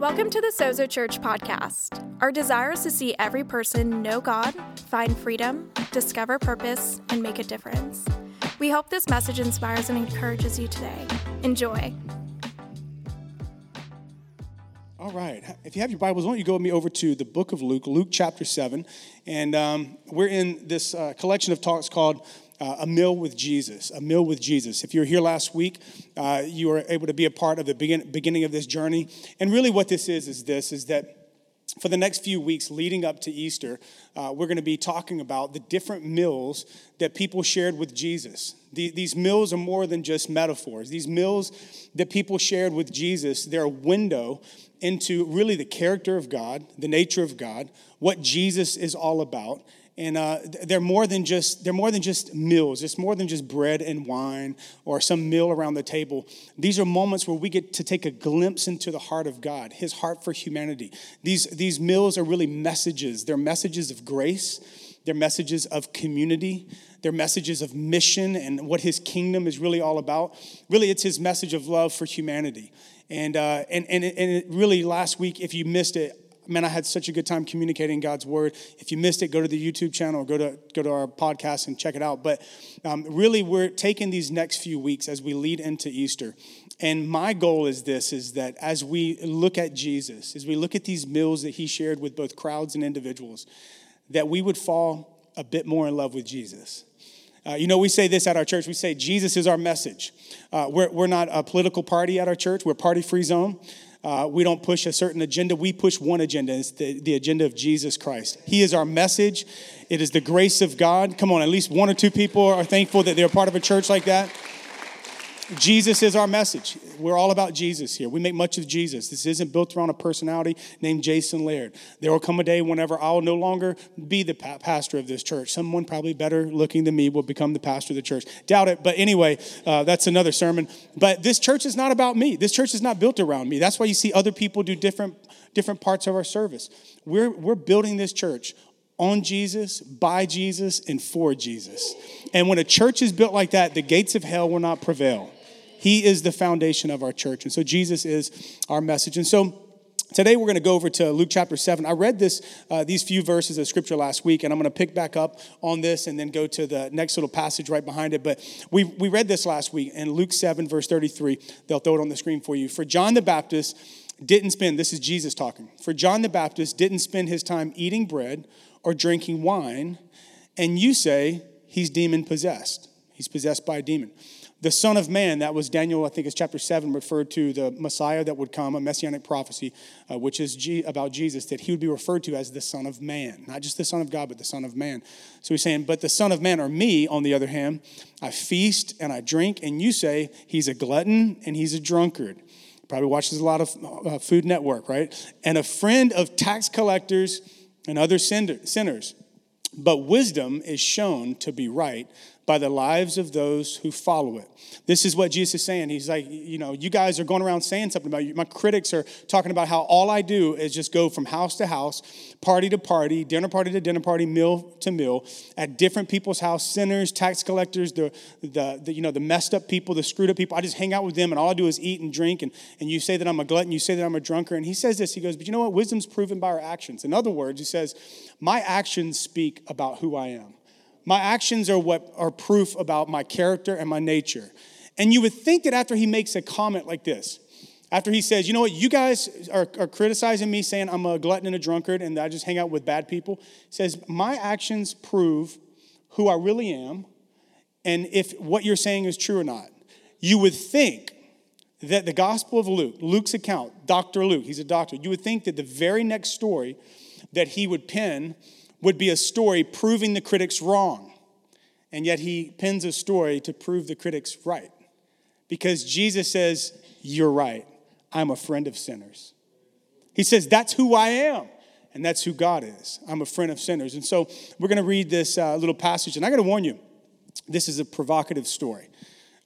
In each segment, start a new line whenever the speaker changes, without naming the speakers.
Welcome to the Sozo Church podcast. Our desire is to see every person know God, find freedom, discover purpose, and make a difference. We hope this message inspires and encourages you today. Enjoy.
All right. If you have your Bibles, why don't you go with me over to the book of Luke, Luke chapter 7. And um, we're in this uh, collection of talks called uh, A Meal with Jesus. A Meal with Jesus. If you were here last week, uh, you were able to be a part of the begin- beginning of this journey. And really, what this is, is this, is that for the next few weeks leading up to Easter, uh, we're going to be talking about the different meals that people shared with Jesus. The, these meals are more than just metaphors. These meals that people shared with Jesus, they're a window into really the character of God, the nature of God, what Jesus is all about, and uh, they're more than just they're more than just meals. It's more than just bread and wine or some meal around the table. These are moments where we get to take a glimpse into the heart of god his heart for humanity. These these meals are really messages. They're messages of grace. They're messages of community. They're messages of mission and what his kingdom is really all about. Really it's his message of love for humanity. And, uh, and, and, and really last week if you missed it man, I had such a good time communicating God's word. If you missed it, go to the YouTube channel go to, go to our podcast and check it out. But um, really, we're taking these next few weeks as we lead into Easter. And my goal is this, is that as we look at Jesus, as we look at these meals that he shared with both crowds and individuals, that we would fall a bit more in love with Jesus. Uh, you know, we say this at our church. We say Jesus is our message. Uh, we're, we're not a political party at our church. We're party free zone. Uh, we don't push a certain agenda. We push one agenda. It's the, the agenda of Jesus Christ. He is our message. It is the grace of God. Come on, at least one or two people are thankful that they're part of a church like that. Jesus is our message. We're all about Jesus here. We make much of Jesus. This isn't built around a personality named Jason Laird. There will come a day whenever I'll no longer be the pastor of this church. Someone probably better looking than me will become the pastor of the church. Doubt it. But anyway, uh, that's another sermon. But this church is not about me. This church is not built around me. That's why you see other people do different, different parts of our service. We're, we're building this church on Jesus, by Jesus, and for Jesus. And when a church is built like that, the gates of hell will not prevail. He is the foundation of our church. And so Jesus is our message. And so Today we're going to go over to Luke chapter 7. I read this uh, these few verses of scripture last week and I'm going to pick back up on this and then go to the next little passage right behind it. But we we read this last week in Luke 7 verse 33. They'll throw it on the screen for you. For John the Baptist didn't spend this is Jesus talking. For John the Baptist didn't spend his time eating bread or drinking wine and you say he's demon possessed. He's possessed by a demon the Son of Man, that was Daniel, I think it's chapter 7, referred to the Messiah that would come, a messianic prophecy, uh, which is G- about Jesus, that he would be referred to as the Son of Man. Not just the Son of God, but the Son of Man. So he's saying, but the Son of Man, or me, on the other hand, I feast and I drink, and you say he's a glutton and he's a drunkard. Probably watches a lot of uh, Food Network, right? And a friend of tax collectors and other sinners. But wisdom is shown to be right by the lives of those who follow it. This is what Jesus is saying. He's like, you know, you guys are going around saying something about you. My critics are talking about how all I do is just go from house to house, party to party, dinner party to dinner party, meal to meal, at different people's house, sinners, tax collectors, the, the, the, you know, the messed up people, the screwed up people. I just hang out with them and all I do is eat and drink. And, and you say that I'm a glutton, you say that I'm a drunkard. And he says this, he goes, but you know what? Wisdom's proven by our actions. In other words, he says, my actions speak about who I am. My actions are what are proof about my character and my nature. And you would think that after he makes a comment like this, after he says, you know what, you guys are, are, criticizing me saying I'm a glutton and a drunkard and I just hang out with bad people, says, my actions prove who I really am and if what you're saying is true or not. You would think that the Gospel of Luke, Luke's account, Dr. Luke, he's a doctor, you would think that the very next story that he would pen would be a story proving the critics wrong. And yet he pens a story to prove the critics right. Because Jesus says, You're right. I'm a friend of sinners. He says, That's who I am. And that's who God is. I'm a friend of sinners. And so we're going to read this uh, little passage. And I got to warn you, this is a provocative story.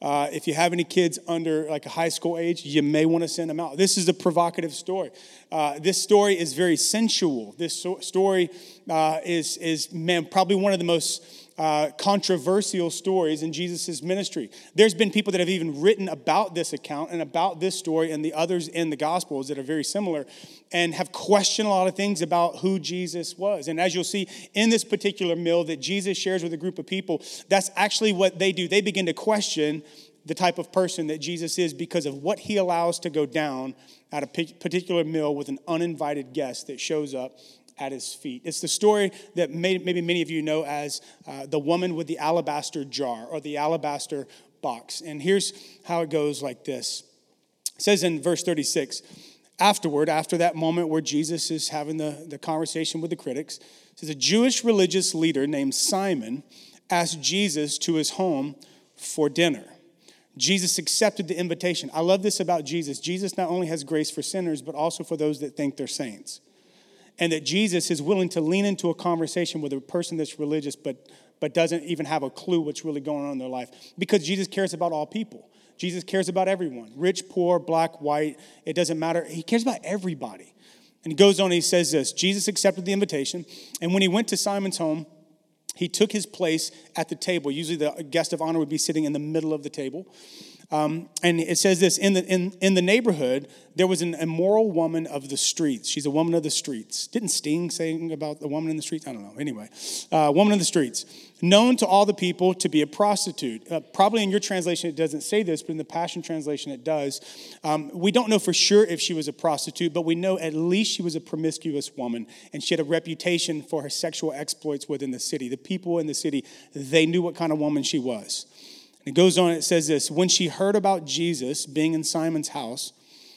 Uh, if you have any kids under like a high school age, you may want to send them out. This is a provocative story. Uh, this story is very sensual. This so- story uh, is, is, man, probably one of the most uh, controversial stories in Jesus' ministry. There's been people that have even written about this account and about this story and the others in the Gospels that are very similar and have questioned a lot of things about who Jesus was. And as you'll see in this particular meal that Jesus shares with a group of people, that's actually what they do. They begin to question the type of person that Jesus is because of what he allows to go down at a particular meal with an uninvited guest that shows up at his feet. It's the story that may, maybe many of you know as uh, the woman with the alabaster jar or the alabaster box. And here's how it goes like this it says in verse 36 afterward, after that moment where Jesus is having the, the conversation with the critics, says a Jewish religious leader named Simon asked Jesus to his home for dinner. Jesus accepted the invitation. I love this about Jesus. Jesus not only has grace for sinners, but also for those that think they're saints and that Jesus is willing to lean into a conversation with a person that's religious but, but doesn't even have a clue what's really going on in their life because Jesus cares about all people. Jesus cares about everyone rich, poor, black, white, it doesn't matter. He cares about everybody. And he goes on and he says this Jesus accepted the invitation, and when he went to Simon's home, he took his place at the table. Usually, the guest of honor would be sitting in the middle of the table. Um, and it says this in the, in, in the neighborhood, there was an immoral woman of the streets. She's a woman of the streets. Didn't Sting saying about the woman in the streets? I don't know. Anyway, uh, woman of the streets, known to all the people to be a prostitute. Uh, probably in your translation it doesn't say this, but in the Passion Translation it does. Um, we don't know for sure if she was a prostitute, but we know at least she was a promiscuous woman, and she had a reputation for her sexual exploits within the city. The people in the city, they knew what kind of woman she was. It goes on, it says this When she heard about Jesus being in Simon's house,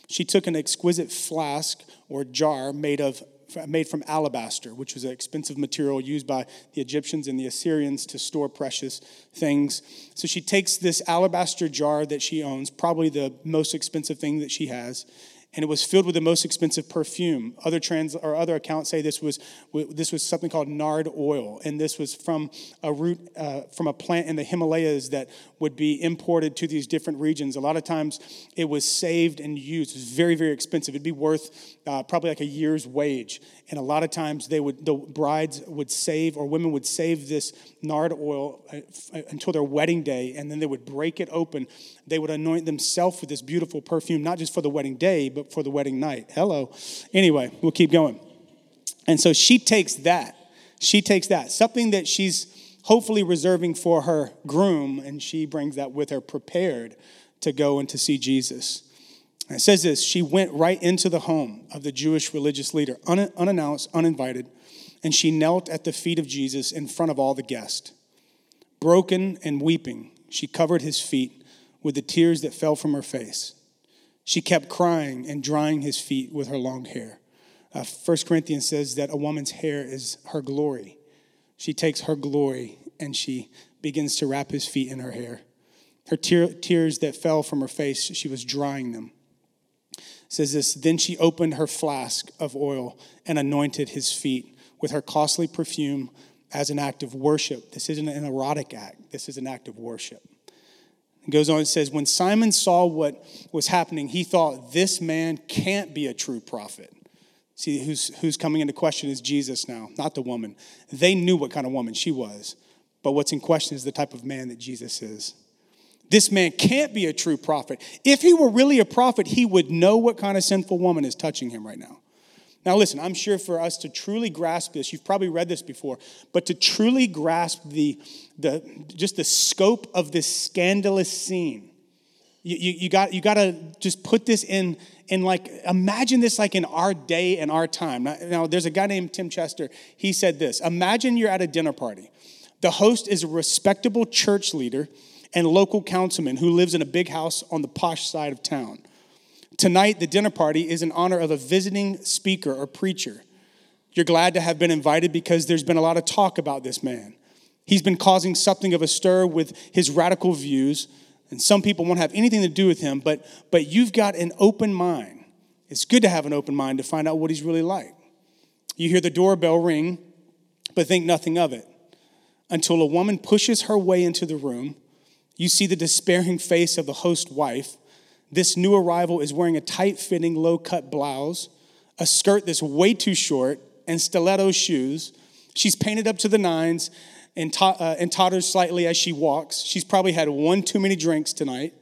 she took an exquisite flask or jar made of made from alabaster, which was an expensive material used by the Egyptians and the Assyrians to store precious things. So she takes this alabaster jar that she owns, probably the most expensive thing that she has, and it was filled with the most expensive perfume. Other trans or other accounts say this was this was something called nard oil, and this was from a root uh, from a plant in the Himalayas that would be imported to these different regions. A lot of times, it was saved and used. It was very very expensive. It'd be worth uh, probably like a year's wage, and a lot of times they would the brides would save or women would save this nard oil uh, until their wedding day, and then they would break it open. They would anoint themselves with this beautiful perfume, not just for the wedding day, but for the wedding night. Hello. Anyway, we'll keep going. And so she takes that. She takes that, something that she's hopefully reserving for her groom, and she brings that with her prepared to go and to see Jesus. And it says this she went right into the home of the Jewish religious leader, unannounced, uninvited, and she knelt at the feet of Jesus in front of all the guests. Broken and weeping, she covered his feet with the tears that fell from her face. She kept crying and drying his feet with her long hair. Uh, 1 Corinthians says that a woman's hair is her glory. She takes her glory and she begins to wrap his feet in her hair. Her tear, tears that fell from her face, she was drying them. It says this Then she opened her flask of oil and anointed his feet with her costly perfume as an act of worship. This isn't an erotic act, this is an act of worship. It goes on and says, When Simon saw what was happening, he thought, This man can't be a true prophet. See, who's, who's coming into question is Jesus now, not the woman. They knew what kind of woman she was, but what's in question is the type of man that Jesus is. This man can't be a true prophet. If he were really a prophet, he would know what kind of sinful woman is touching him right now. Now, listen, I'm sure for us to truly grasp this, you've probably read this before, but to truly grasp the, the just the scope of this scandalous scene, you, you, you got you got to just put this in in like imagine this like in our day and our time. Now, now, there's a guy named Tim Chester. He said this: Imagine you're at a dinner party. The host is a respectable church leader and local councilman who lives in a big house on the posh side of town. Tonight, the dinner party is in honor of a visiting speaker or preacher. You're glad to have been invited because there's been a lot of talk about this man. He's been causing something of a stir with his radical views, and some people won't have anything to do with him, but, but you've got an open mind. It's good to have an open mind to find out what he's really like. You hear the doorbell ring, but think nothing of it. Until a woman pushes her way into the room, you see the despairing face of the host wife this new arrival is wearing a tight fitting, low cut blouse, a skirt that's way too short, and stiletto shoes. She's painted up to the nines, and, uh, and totters slightly as she walks. She's probably had one too many drinks tonight.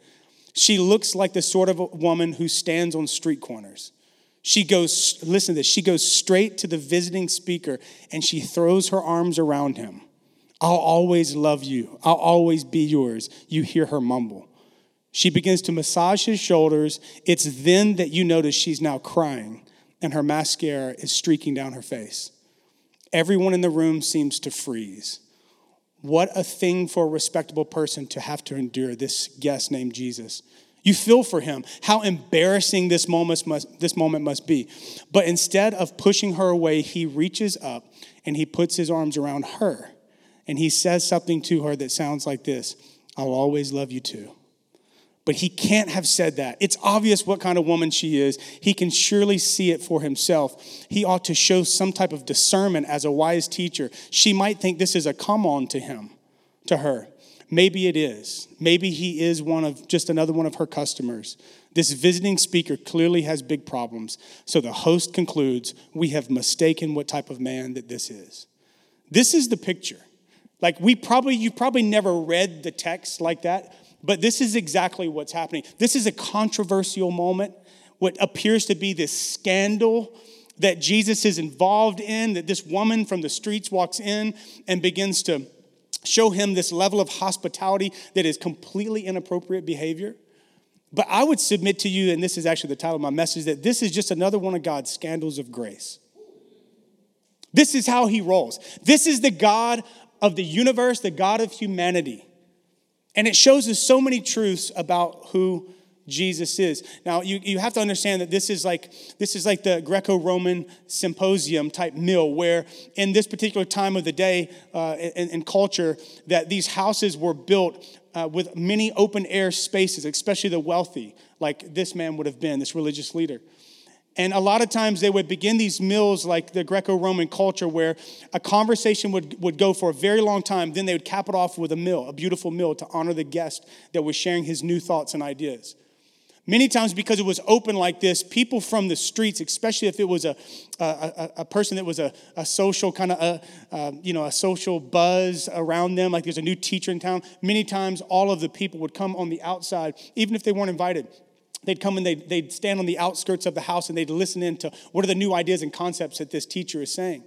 She looks like the sort of woman who stands on street corners. She goes, listen to this, she goes straight to the visiting speaker and she throws her arms around him. I'll always love you. I'll always be yours. You hear her mumble. She begins to massage his shoulders. It's then that you notice she's now crying and her mascara is streaking down her face. Everyone in the room seems to freeze. What a thing for a respectable person to have to endure, this guest named Jesus. You feel for him, how embarrassing this moment, must, this moment must be. But instead of pushing her away, he reaches up and he puts his arms around her and he says something to her that sounds like this I'll always love you too. But he can't have said that. It's obvious what kind of woman she is. He can surely see it for himself. He ought to show some type of discernment as a wise teacher. She might think this is a come on to him, to her. Maybe it is. Maybe he is one of just another one of her customers. This visiting speaker clearly has big problems. So the host concludes, We have mistaken what type of man that this is. This is the picture. Like we probably, you probably never read the text like that, but this is exactly what's happening. This is a controversial moment, what appears to be this scandal that Jesus is involved in, that this woman from the streets walks in and begins to show him this level of hospitality that is completely inappropriate behavior. But I would submit to you, and this is actually the title of my message, that this is just another one of God's scandals of grace. This is how he rolls. This is the God of the universe, the God of humanity. And it shows us so many truths about who Jesus is. Now you, you have to understand that this is like this is like the Greco-Roman symposium type meal, where in this particular time of the day uh, in, in, culture, that these houses were built uh, with many open air spaces, especially the wealthy, like this man would have been, this religious leader. And a lot of times they would begin these meals like the Greco Roman culture, where a conversation would, would go for a very long time. Then they would cap it off with a meal, a beautiful meal to honor the guest that was sharing his new thoughts and ideas. Many times, because it was open like this, people from the streets, especially if it was a, a, a person that was a, a social kind of, a, you know, a social buzz around them, like there's a new teacher in town, many times all of the people would come on the outside, even if they weren't invited. They'd come and they'd, they'd stand on the outskirts of the house and they'd listen in to what are the new ideas and concepts that this teacher is saying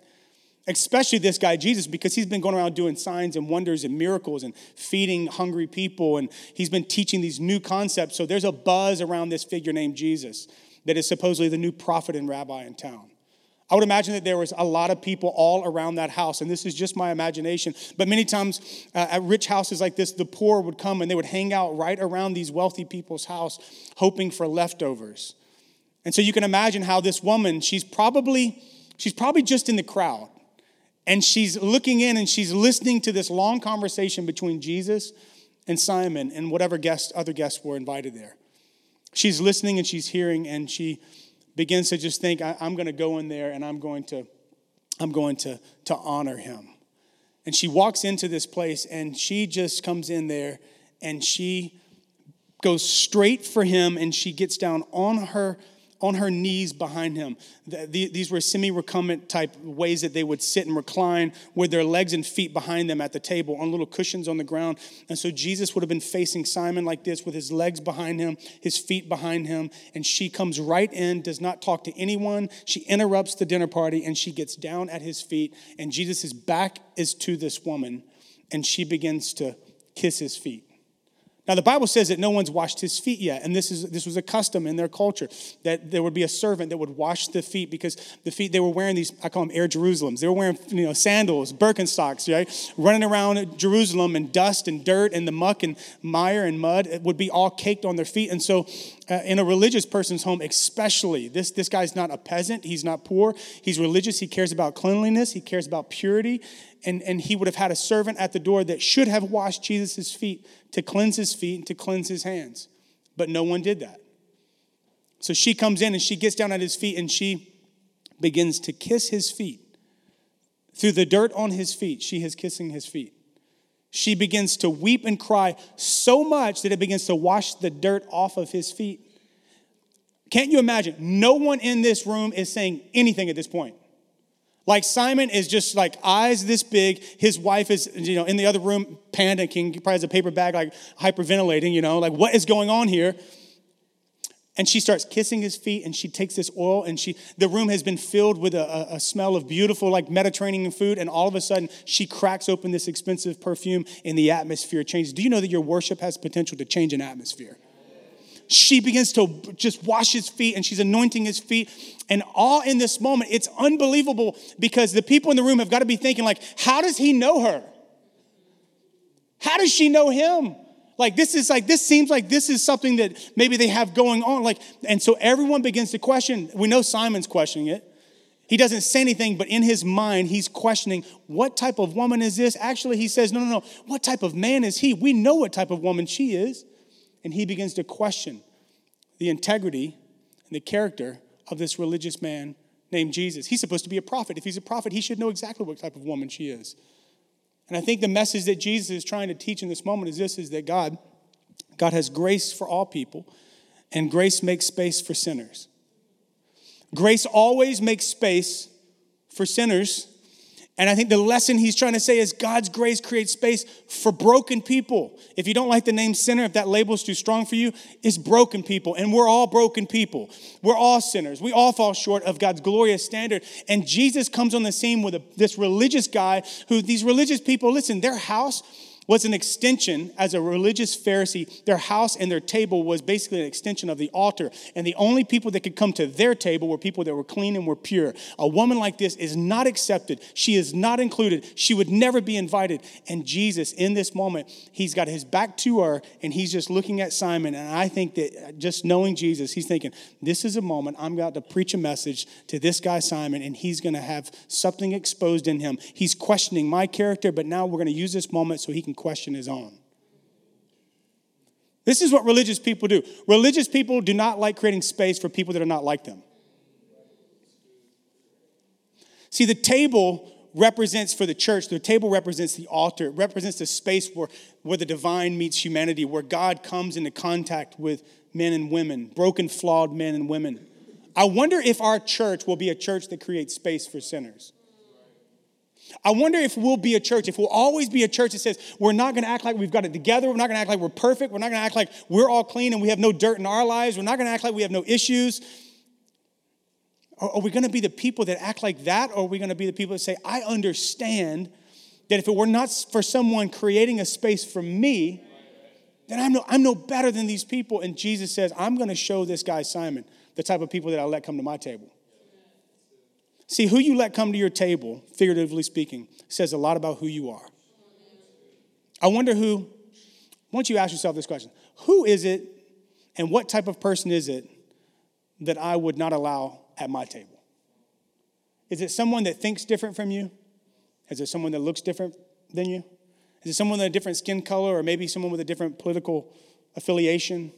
especially this guy Jesus, because he's been going around doing signs and wonders and miracles and feeding hungry people, and he's been teaching these new concepts. So there's a buzz around this figure named Jesus that is supposedly the new prophet and rabbi in town. I would imagine that there was a lot of people all around that house, and this is just my imagination. But many times uh, at rich houses like this, the poor would come and they would hang out right around these wealthy people's house, hoping for leftovers. And so you can imagine how this woman, she's probably, she's probably just in the crowd and she's looking in and she's listening to this long conversation between Jesus and Simon and whatever guests, other guests were invited there. She's listening and she's hearing and she begins to just think, I'm going to go in there and I'm going to, I'm going to, to honor him. And she walks into this place and she just comes in there and she goes straight for him and she gets down on her on her knees behind him. These were semi recumbent type ways that they would sit and recline with their legs and feet behind them at the table on little cushions on the ground. And so Jesus would have been facing Simon like this with his legs behind him, his feet behind him. And she comes right in, does not talk to anyone. She interrupts the dinner party and she gets down at his feet. And Jesus' back is to this woman and she begins to kiss his feet. Now, the Bible says that no one's washed his feet yet, and this, is, this was a custom in their culture that there would be a servant that would wash the feet because the feet, they were wearing these, I call them Air Jerusalems. They were wearing you know, sandals, Birkenstocks, right? Running around Jerusalem and dust and dirt and the muck and mire and mud it would be all caked on their feet. And so, uh, in a religious person's home, especially, this, this guy's not a peasant, he's not poor, he's religious, he cares about cleanliness, he cares about purity, and, and he would have had a servant at the door that should have washed Jesus' feet to cleanse his feet and to cleanse his hands. But no one did that. So she comes in and she gets down at his feet and she begins to kiss his feet. Through the dirt on his feet, she is kissing his feet. She begins to weep and cry so much that it begins to wash the dirt off of his feet. Can't you imagine? No one in this room is saying anything at this point. Like Simon is just like eyes this big. His wife is, you know, in the other room panicking. He probably has a paper bag, like hyperventilating, you know, like what is going on here? And she starts kissing his feet and she takes this oil and she, the room has been filled with a, a, smell of beautiful, like Mediterranean food. And all of a sudden, she cracks open this expensive perfume and the atmosphere changes. Do you know that your worship has potential to change an atmosphere? She begins to just wash his feet and she's anointing his feet. And all in this moment, it's unbelievable because the people in the room have got to be thinking, like, how does he know her? How does she know him? Like this is like this seems like this is something that maybe they have going on. Like, and so everyone begins to question. We know Simon's questioning it. He doesn't say anything, but in his mind, he's questioning what type of woman is this? Actually, he says, No, no, no. What type of man is he? We know what type of woman she is. And he begins to question the integrity and the character of this religious man named Jesus. He's supposed to be a prophet. If he's a prophet, he should know exactly what type of woman she is. And I think the message that Jesus is trying to teach in this moment is this is that God God has grace for all people and grace makes space for sinners. Grace always makes space for sinners and I think the lesson he's trying to say is God's grace creates space for broken people. If you don't like the name sinner, if that label is too strong for you, it's broken people. And we're all broken people. We're all sinners. We all fall short of God's glorious standard. And Jesus comes on the scene with a, this religious guy who, these religious people, listen, their house was an extension as a religious Pharisee. Their house and their table was basically an extension of the altar. And the only people that could come to their table were people that were clean and were pure. A woman like this is not accepted. She is not included. She would never be invited. And Jesus, in this moment, he's got his back to her and he's just looking at Simon. And I think that just knowing Jesus, he's thinking, this is a moment I'm about to preach a message to this guy, Simon, and he's going to have something exposed in him. He's questioning my character, but now we're going to use this moment so he can question is on. This is what religious people do. Religious people do not like creating space for people that are not like them. See, the table represents for the church, the table represents the altar. It represents the space where, where the divine meets humanity, where God comes into contact with men and women, broken, flawed men and women. I wonder if our church will be a church that creates space for sinners. I wonder if we'll be a church, if we'll always be a church that says we're not going to act like we've got it together. We're not going to act like we're perfect. We're not going to act like we're all clean and we have no dirt in our lives. We're not going to act like we have no issues. Are, we going to be the people that act like that? Or are we going to be the people that say, I understand that if it were not for someone creating a space for me, then I'm no, I'm no better than these people. And Jesus says, I'm going to show this guy, Simon, the type of people that I let come to my table. See, who you let come to your table, figuratively speaking, says a lot about who you are. I wonder who, once you ask yourself this question, who is it and what type of person is it that I would not allow at my table? Is it someone that thinks different from you? Is it someone that looks different than you? Is it someone with a different skin color or maybe someone with a different political affiliation?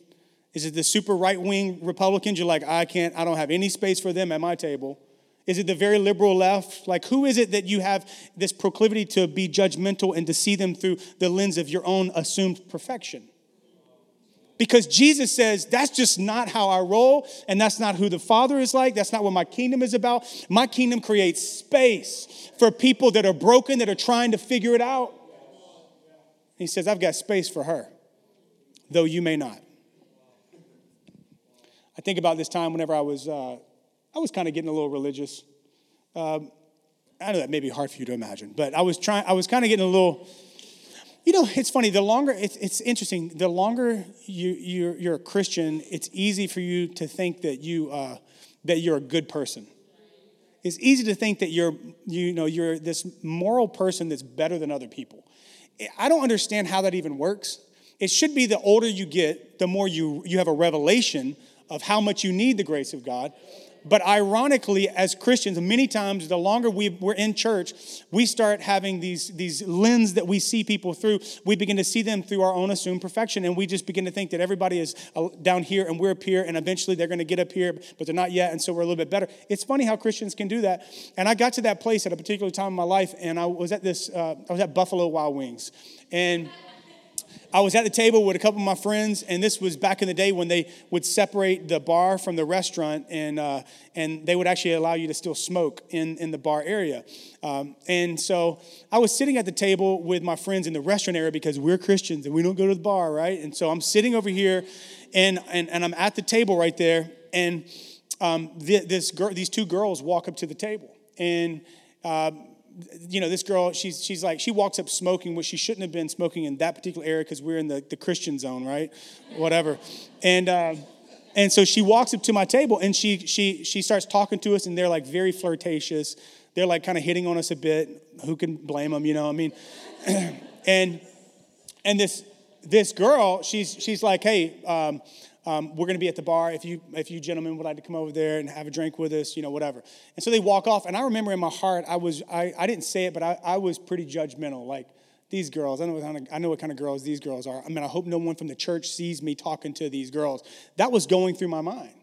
Is it the super right wing Republicans? You're like, I can't, I don't have any space for them at my table. Is it the very liberal left? Like, who is it that you have this proclivity to be judgmental and to see them through the lens of your own assumed perfection? Because Jesus says, that's just not how I roll, and that's not who the Father is like. That's not what my kingdom is about. My kingdom creates space for people that are broken, that are trying to figure it out. He says, I've got space for her, though you may not. I think about this time whenever I was uh, I was kind of getting a little religious. Um, I know that may be hard for you to imagine, but I was trying. I was kind of getting a little. You know, it's funny. The longer it's, it's interesting. The longer you you're, you're, a Christian, it's easy for you to think that you uh, that you're a good person. It's easy to think that you're you know you're this moral person that's better than other people. I don't understand how that even works. It should be the older you get, the more you you have a revelation of how much you need the grace of God. But ironically, as Christians, many times the longer we, we're in church, we start having these, these lens that we see people through. We begin to see them through our own assumed perfection, and we just begin to think that everybody is uh, down here and we're up here, and eventually they're going to get up here, but they're not yet, and so we're a little bit better. It's funny how Christians can do that. And I got to that place at a particular time in my life, and I was at this, uh, I was at Buffalo Wild Wings, and I was at the table with a couple of my friends, and this was back in the day when they would separate the bar from the restaurant, and uh, and they would actually allow you to still smoke in, in the bar area. Um, and so I was sitting at the table with my friends in the restaurant area because we're Christians and we don't go to the bar, right? And so I'm sitting over here, and and, and I'm at the table right there, and um, this girl, these two girls walk up to the table, and uh, you know, this girl, she's, she's like, she walks up smoking, which she shouldn't have been smoking in that particular area because we're in the, the Christian zone, right? Whatever. And, uh, and so she walks up to my table and she, she, she starts talking to us and they're like very flirtatious. They're like kind of hitting on us a bit. Who can blame them, you know? I mean, and, and this, this girl, she's, she's like, hey, um, um, we're going to be at the bar. If you, if you gentlemen would like to come over there and have a drink with us, you know, whatever. And so they walk off. And I remember in my heart, I was, I, I didn't say it, but I, I was pretty judgmental. Like, these girls, I know, what kind of, I know what kind of girls these girls are. I mean, I hope no one from the church sees me talking to these girls. That was going through my mind.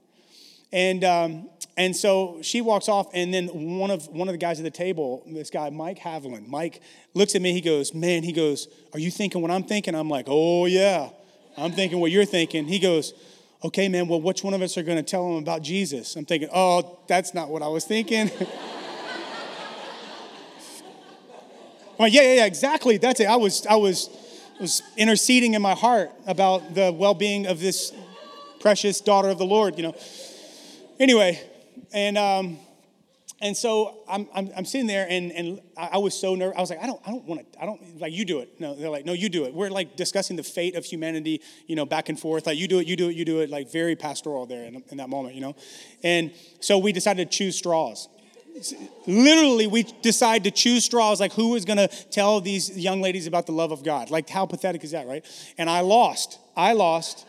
And, um, and so she walks off, and then one of, one of the guys at the table, this guy, Mike Haviland, Mike looks at me. He goes, Man, he goes, Are you thinking what I'm thinking? I'm like, Oh, yeah. I'm thinking what you're thinking. He goes, okay, man, well, which one of us are going to tell him about Jesus? I'm thinking, oh, that's not what I was thinking. well, yeah, yeah, yeah, exactly. That's it. I was, I was, was interceding in my heart about the well-being of this precious daughter of the Lord, you know. Anyway, and um, and so I'm, I'm, I'm, sitting there and, and I was so nervous. I was like, I don't, I don't want to, I don't, like, you do it. No, they're like, no, you do it. We're like discussing the fate of humanity, you know, back and forth. Like, you do it, you do it, you do it. Like, very pastoral there in, in that moment, you know. And so we decided to choose straws. Literally, we decided to choose straws, like, who is going to tell these young ladies about the love of God? Like, how pathetic is that, right? And I lost. I lost.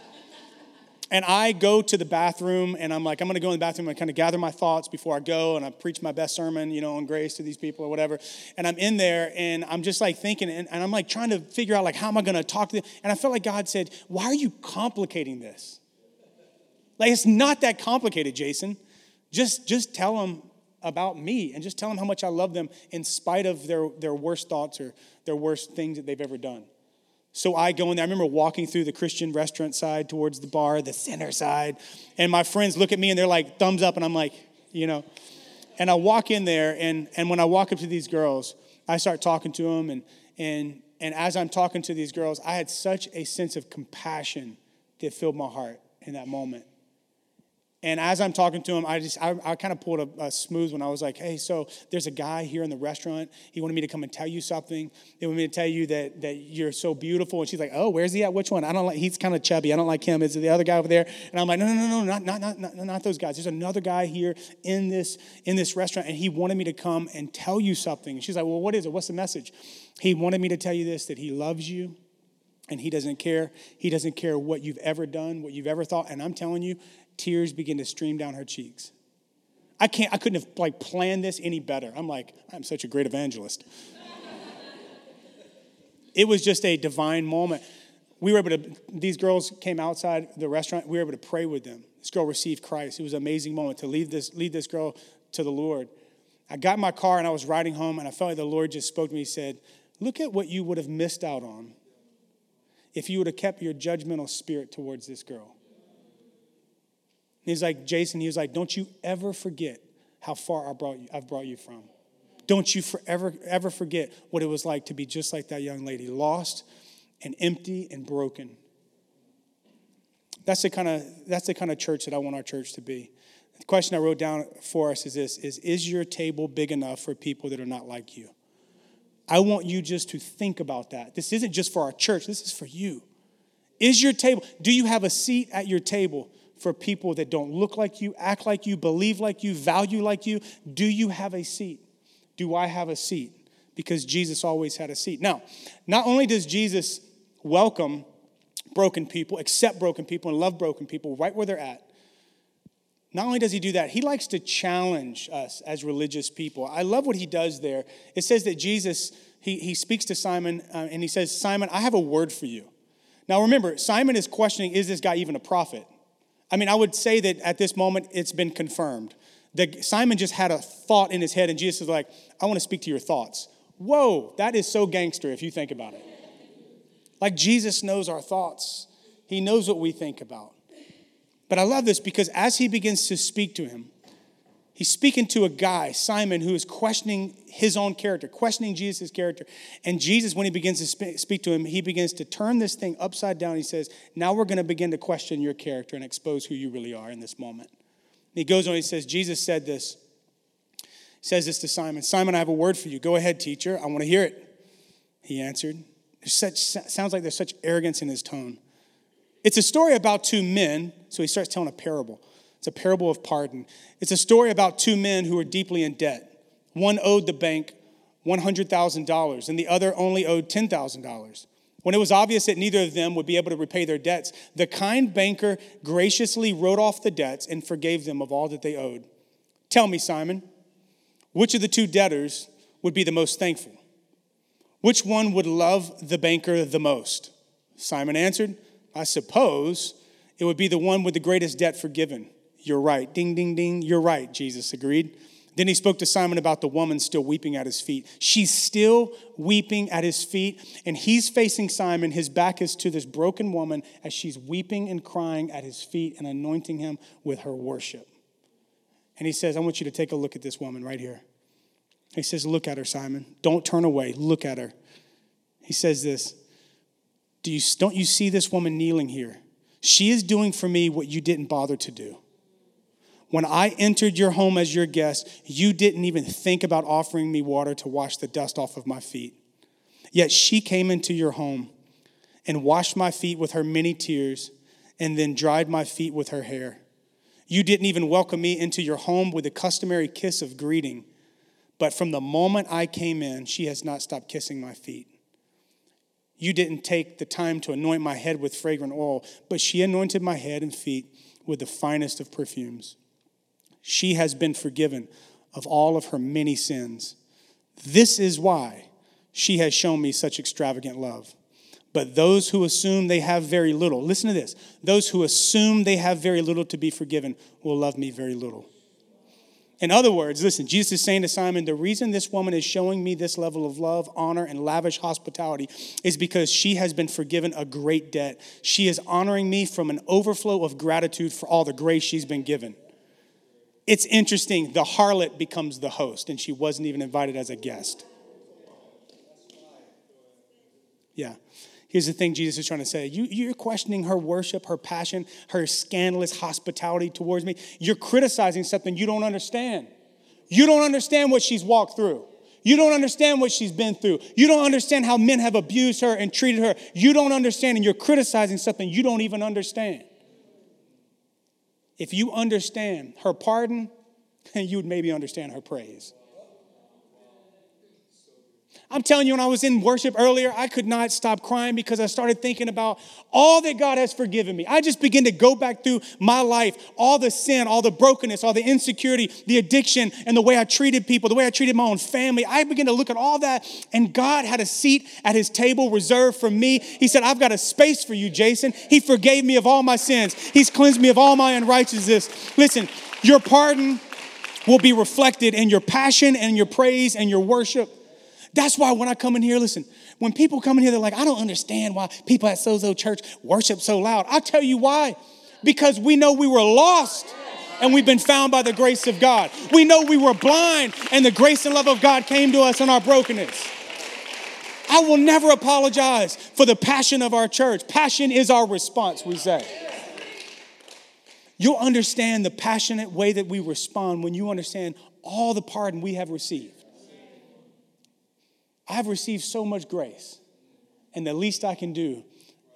And I go to the bathroom and I'm like, I'm gonna go in the bathroom and kind of gather my thoughts before I go and I preach my best sermon, you know, on grace to these people or whatever. And I'm in there and I'm just like thinking and, and I'm like trying to figure out like how am I gonna talk to them? And I felt like God said, Why are you complicating this? Like it's not that complicated, Jason. Just just tell them about me and just tell them how much I love them in spite of their, their worst thoughts or their worst things that they've ever done. So I go in there. I remember walking through the Christian restaurant side towards the bar, the center side, and my friends look at me and they're like, thumbs up, and I'm like, you know. And I walk in there, and, and when I walk up to these girls, I start talking to them, and, and, and as I'm talking to these girls, I had such a sense of compassion that filled my heart in that moment. And as I'm talking to him, I just I, I kind of pulled a, a, smooth when I was like, "Hey, so there's a guy here in the restaurant. He wanted me to come and tell you something. He wanted me to tell you that that you're so beautiful." And she's like, "Oh, where's he at? Which one? I don't like. He's kind of chubby. I don't like him. Is it the other guy over there?" And I'm like, "No, no, no, no, not not not not, not those guys. There's another guy here in this in this restaurant, and he wanted me to come and tell you something." And she's like, "Well, what is it? What's the message?" He wanted me to tell you this: that he loves you and he doesn't care. He doesn't care what you've ever done, what you've ever thought. And I'm telling you, tears begin to stream down her cheeks. I can't, I couldn't have like planned this any better. I'm like, I'm such a great evangelist. it was just a divine moment. We were able to, these girls came outside the restaurant. We were able to pray with them. This girl received Christ. It was an amazing moment to lead this, lead this girl to the Lord. I got in my car and I was riding home and I felt like the Lord just spoke to me. He said, Look at what you would have missed out on if you would have kept your judgmental spirit towards this girl. He's like, Jason, he was like, don't you ever forget how far I brought you, I've brought you from. Don't you forever ever forget what it was like to be just like that young lady, lost and empty and broken. That's the kind of that's the kind of church that I want our church to be. The question I wrote down for us is this is is your table big enough for people that are not like you? I want you just to think about that. This isn't just for our church, this is for you. Is your table, do you have a seat at your table for people that don't look like you, act like you, believe like you, value like you? Do you have a seat? Do I have a seat? Because Jesus always had a seat. Now, not only does Jesus welcome broken people, accept broken people, and love broken people right where they're at, not only does he do that, he likes to challenge us as religious people. I love what he does there. It says that Jesus, he, he speaks to Simon uh, and he says, Simon, I have a word for you. Now remember, Simon is questioning, is this guy even a prophet? I mean, I would say that at this moment it's been confirmed. That Simon just had a thought in his head, and Jesus is like, I want to speak to your thoughts. Whoa, that is so gangster if you think about it. Like Jesus knows our thoughts, He knows what we think about. But I love this because as He begins to speak to him, He's speaking to a guy, Simon, who is questioning his own character, questioning Jesus' character. And Jesus, when he begins to speak to him, he begins to turn this thing upside down. He says, Now we're going to begin to question your character and expose who you really are in this moment. And he goes on, he says, Jesus said this. He says this to Simon Simon, I have a word for you. Go ahead, teacher. I want to hear it. He answered. Such, sounds like there's such arrogance in his tone. It's a story about two men, so he starts telling a parable. It's a parable of pardon. It's a story about two men who were deeply in debt. One owed the bank $100,000, and the other only owed $10,000. When it was obvious that neither of them would be able to repay their debts, the kind banker graciously wrote off the debts and forgave them of all that they owed. Tell me, Simon, which of the two debtors would be the most thankful? Which one would love the banker the most? Simon answered, I suppose it would be the one with the greatest debt forgiven. You're right. Ding, ding, ding. You're right, Jesus agreed. Then he spoke to Simon about the woman still weeping at his feet. She's still weeping at his feet, and he's facing Simon. His back is to this broken woman as she's weeping and crying at his feet and anointing him with her worship. And he says, I want you to take a look at this woman right here. He says, Look at her, Simon. Don't turn away. Look at her. He says this Do you, Don't you see this woman kneeling here? She is doing for me what you didn't bother to do. When I entered your home as your guest, you didn't even think about offering me water to wash the dust off of my feet. Yet she came into your home and washed my feet with her many tears and then dried my feet with her hair. You didn't even welcome me into your home with the customary kiss of greeting. But from the moment I came in, she has not stopped kissing my feet. You didn't take the time to anoint my head with fragrant oil, but she anointed my head and feet with the finest of perfumes. She has been forgiven of all of her many sins. This is why she has shown me such extravagant love. But those who assume they have very little, listen to this those who assume they have very little to be forgiven will love me very little. In other words, listen, Jesus is saying to Simon, the reason this woman is showing me this level of love, honor, and lavish hospitality is because she has been forgiven a great debt. She is honoring me from an overflow of gratitude for all the grace she's been given. It's interesting, the harlot becomes the host, and she wasn't even invited as a guest. Yeah. Here's the thing Jesus is trying to say. You, you're questioning her worship, her passion, her scandalous hospitality towards me. You're criticizing something you don't understand. You don't understand what she's walked through. You don't understand what she's been through. You don't understand how men have abused her and treated her. You don't understand, and you're criticizing something you don't even understand. If you understand her pardon, you would maybe understand her praise. I'm telling you, when I was in worship earlier, I could not stop crying because I started thinking about all that God has forgiven me. I just began to go back through my life, all the sin, all the brokenness, all the insecurity, the addiction, and the way I treated people, the way I treated my own family. I began to look at all that, and God had a seat at his table reserved for me. He said, I've got a space for you, Jason. He forgave me of all my sins, He's cleansed me of all my unrighteousness. Listen, your pardon will be reflected in your passion and your praise and your worship. That's why when I come in here, listen, when people come in here, they're like, I don't understand why people at Sozo Church worship so loud. I'll tell you why. Because we know we were lost and we've been found by the grace of God. We know we were blind and the grace and love of God came to us in our brokenness. I will never apologize for the passion of our church. Passion is our response, we say. You'll understand the passionate way that we respond when you understand all the pardon we have received. I've received so much grace, and the least I can do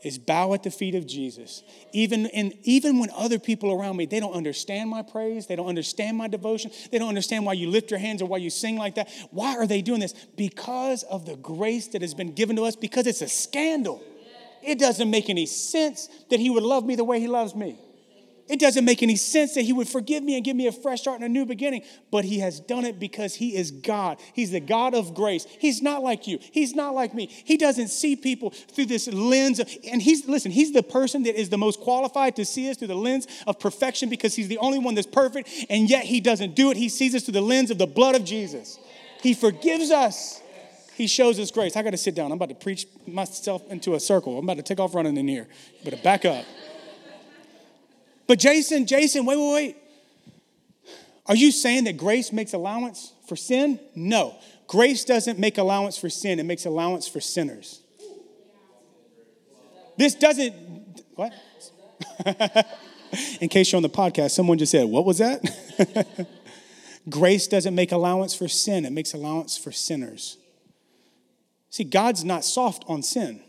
is bow at the feet of Jesus. Even, in, even when other people around me, they don't understand my praise, they don't understand my devotion, they don't understand why you lift your hands or why you sing like that. Why are they doing this? Because of the grace that has been given to us, because it's a scandal. It doesn't make any sense that He would love me the way He loves me. It doesn't make any sense that he would forgive me and give me a fresh start and a new beginning, but he has done it because he is God. He's the God of grace. He's not like you. He's not like me. He doesn't see people through this lens of, and he's, listen, he's the person that is the most qualified to see us through the lens of perfection because he's the only one that's perfect, and yet he doesn't do it. He sees us through the lens of the blood of Jesus. He forgives us. He shows us grace. I got to sit down. I'm about to preach myself into a circle. I'm about to take off running in here. Better back up. But Jason, Jason, wait, wait, wait. Are you saying that grace makes allowance for sin? No. Grace doesn't make allowance for sin, it makes allowance for sinners. This doesn't, what? In case you're on the podcast, someone just said, What was that? Grace doesn't make allowance for sin, it makes allowance for sinners. See, God's not soft on sin.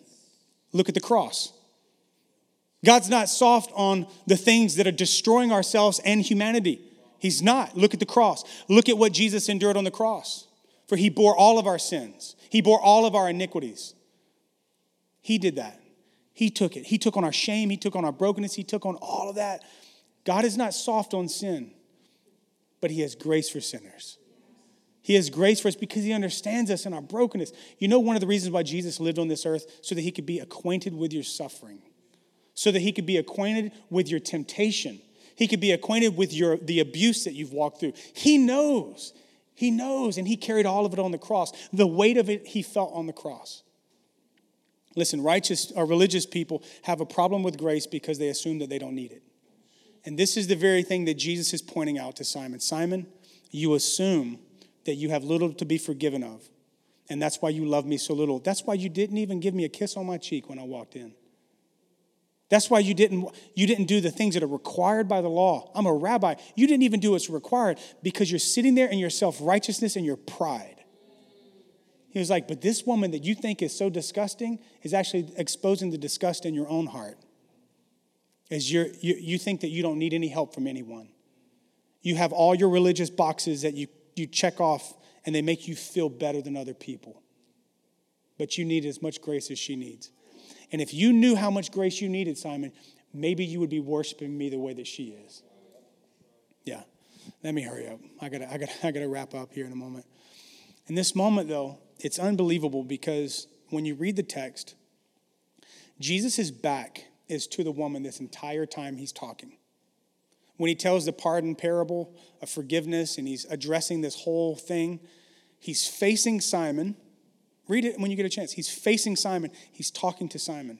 Look at the cross. God's not soft on the things that are destroying ourselves and humanity. He's not. Look at the cross. Look at what Jesus endured on the cross. For he bore all of our sins, he bore all of our iniquities. He did that. He took it. He took on our shame, he took on our brokenness, he took on all of that. God is not soft on sin, but he has grace for sinners. He has grace for us because he understands us in our brokenness. You know, one of the reasons why Jesus lived on this earth so that he could be acquainted with your suffering, so that he could be acquainted with your temptation, he could be acquainted with your, the abuse that you've walked through. He knows. He knows, and he carried all of it on the cross. The weight of it he felt on the cross. Listen, righteous or religious people have a problem with grace because they assume that they don't need it. And this is the very thing that Jesus is pointing out to Simon. Simon, you assume that you have little to be forgiven of. And that's why you love me so little. That's why you didn't even give me a kiss on my cheek when I walked in. That's why you didn't, you didn't do the things that are required by the law. I'm a rabbi. You didn't even do what's required because you're sitting there in your self righteousness and your pride. He was like, But this woman that you think is so disgusting is actually exposing the disgust in your own heart. As you you think that you don't need any help from anyone. You have all your religious boxes that you, you check off and they make you feel better than other people. But you need as much grace as she needs. And if you knew how much grace you needed, Simon, maybe you would be worshiping me the way that she is. Yeah. Let me hurry up. I gotta, I gotta, I gotta wrap up here in a moment. In this moment, though, it's unbelievable because when you read the text, Jesus' back is to the woman this entire time he's talking. When he tells the pardon parable of forgiveness and he's addressing this whole thing, he's facing Simon Read it when you get a chance. He's facing Simon, he's talking to Simon,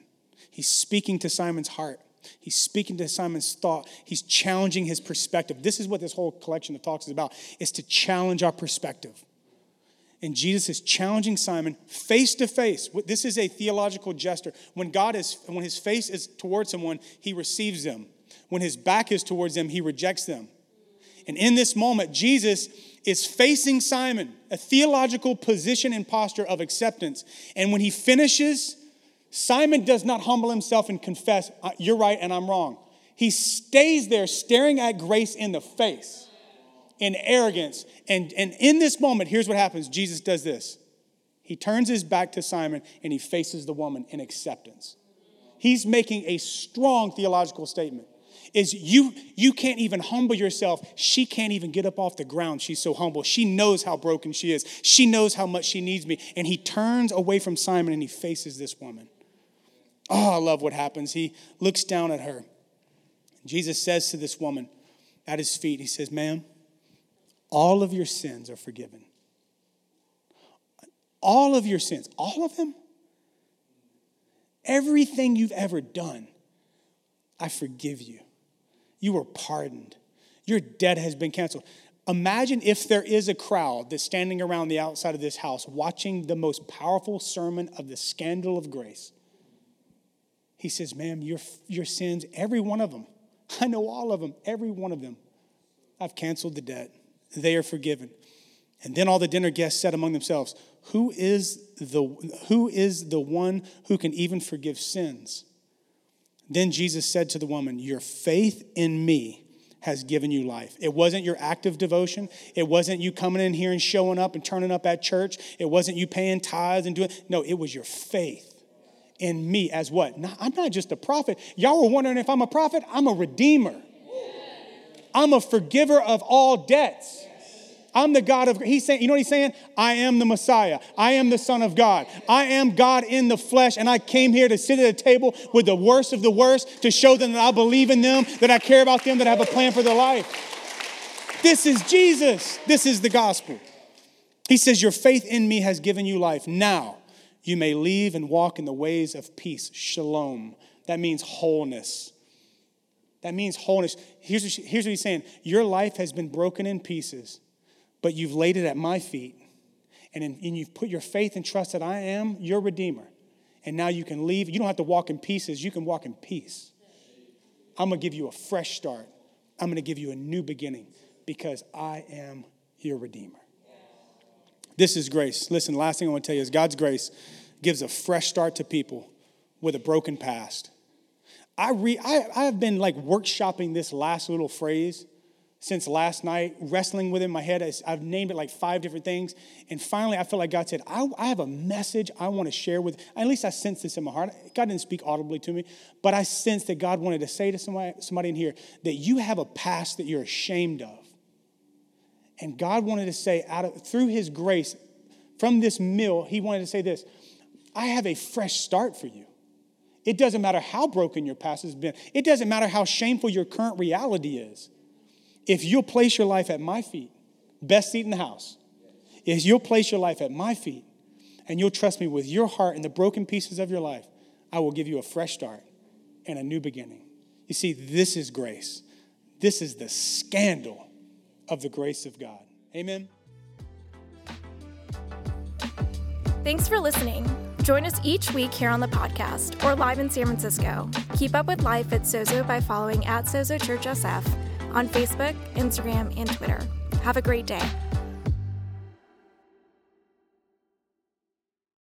he's speaking to Simon's heart. He's speaking to Simon's thought. He's challenging his perspective. This is what this whole collection of talks is about, is to challenge our perspective. And Jesus is challenging Simon face to face. This is a theological gesture. When God is, when his face is towards someone, he receives them. When his back is towards them, he rejects them. And in this moment, Jesus is facing Simon, a theological position and posture of acceptance. And when he finishes, Simon does not humble himself and confess, You're right and I'm wrong. He stays there staring at grace in the face in arrogance. And, and in this moment, here's what happens Jesus does this He turns his back to Simon and he faces the woman in acceptance. He's making a strong theological statement is you you can't even humble yourself. She can't even get up off the ground. She's so humble. She knows how broken she is. She knows how much she needs me. And he turns away from Simon and he faces this woman. Oh, I love what happens. He looks down at her. Jesus says to this woman at his feet, he says, "Ma'am, all of your sins are forgiven. All of your sins, all of them. Everything you've ever done, I forgive you. You are pardoned. Your debt has been canceled. Imagine if there is a crowd that's standing around the outside of this house watching the most powerful sermon of the scandal of grace. He says, Ma'am, your, your sins, every one of them, I know all of them, every one of them, I've canceled the debt. They are forgiven. And then all the dinner guests said among themselves, Who is the, who is the one who can even forgive sins? Then Jesus said to the woman, Your faith in me has given you life. It wasn't your active devotion. It wasn't you coming in here and showing up and turning up at church. It wasn't you paying tithes and doing, no, it was your faith in me as what? I'm not just a prophet. Y'all were wondering if I'm a prophet? I'm a redeemer. I'm a forgiver of all debts. I'm the God of, he's saying, you know what he's saying? I am the Messiah. I am the Son of God. I am God in the flesh, and I came here to sit at a table with the worst of the worst to show them that I believe in them, that I care about them, that I have a plan for their life. This is Jesus. This is the gospel. He says, Your faith in me has given you life. Now you may leave and walk in the ways of peace. Shalom. That means wholeness. That means wholeness. Here's what, here's what he's saying Your life has been broken in pieces, but you've laid it at my feet. And, in, and you've put your faith and trust that I am your Redeemer. And now you can leave. You don't have to walk in pieces, you can walk in peace. I'm going to give you a fresh start. I'm going to give you a new beginning because I am your Redeemer. This is grace. Listen, last thing I want to tell you is God's grace gives a fresh start to people with a broken past. I, re, I, I have been like workshopping this last little phrase since last night, wrestling with it in my head. I've named it like five different things. And finally, I feel like God said, I, I have a message I want to share with, at least I sense this in my heart. God didn't speak audibly to me, but I sense that God wanted to say to somebody, somebody in here that you have a past that you're ashamed of. And God wanted to say, out of, through His grace, from this meal, He wanted to say this I have a fresh start for you. It doesn't matter how broken your past has been, it doesn't matter how shameful your current reality is. If you'll place your life at my feet, best seat in the house, if you'll place your life at my feet and you'll trust me with your heart and the broken pieces of your life, I will give you a fresh start and a new beginning. You see, this is grace. This is the scandal of the grace of God. Amen.
Thanks for listening. Join us each week here on the podcast or live in San Francisco. Keep up with life at Sozo by following at Sozo Church SF on Facebook, Instagram, and Twitter. Have a great day.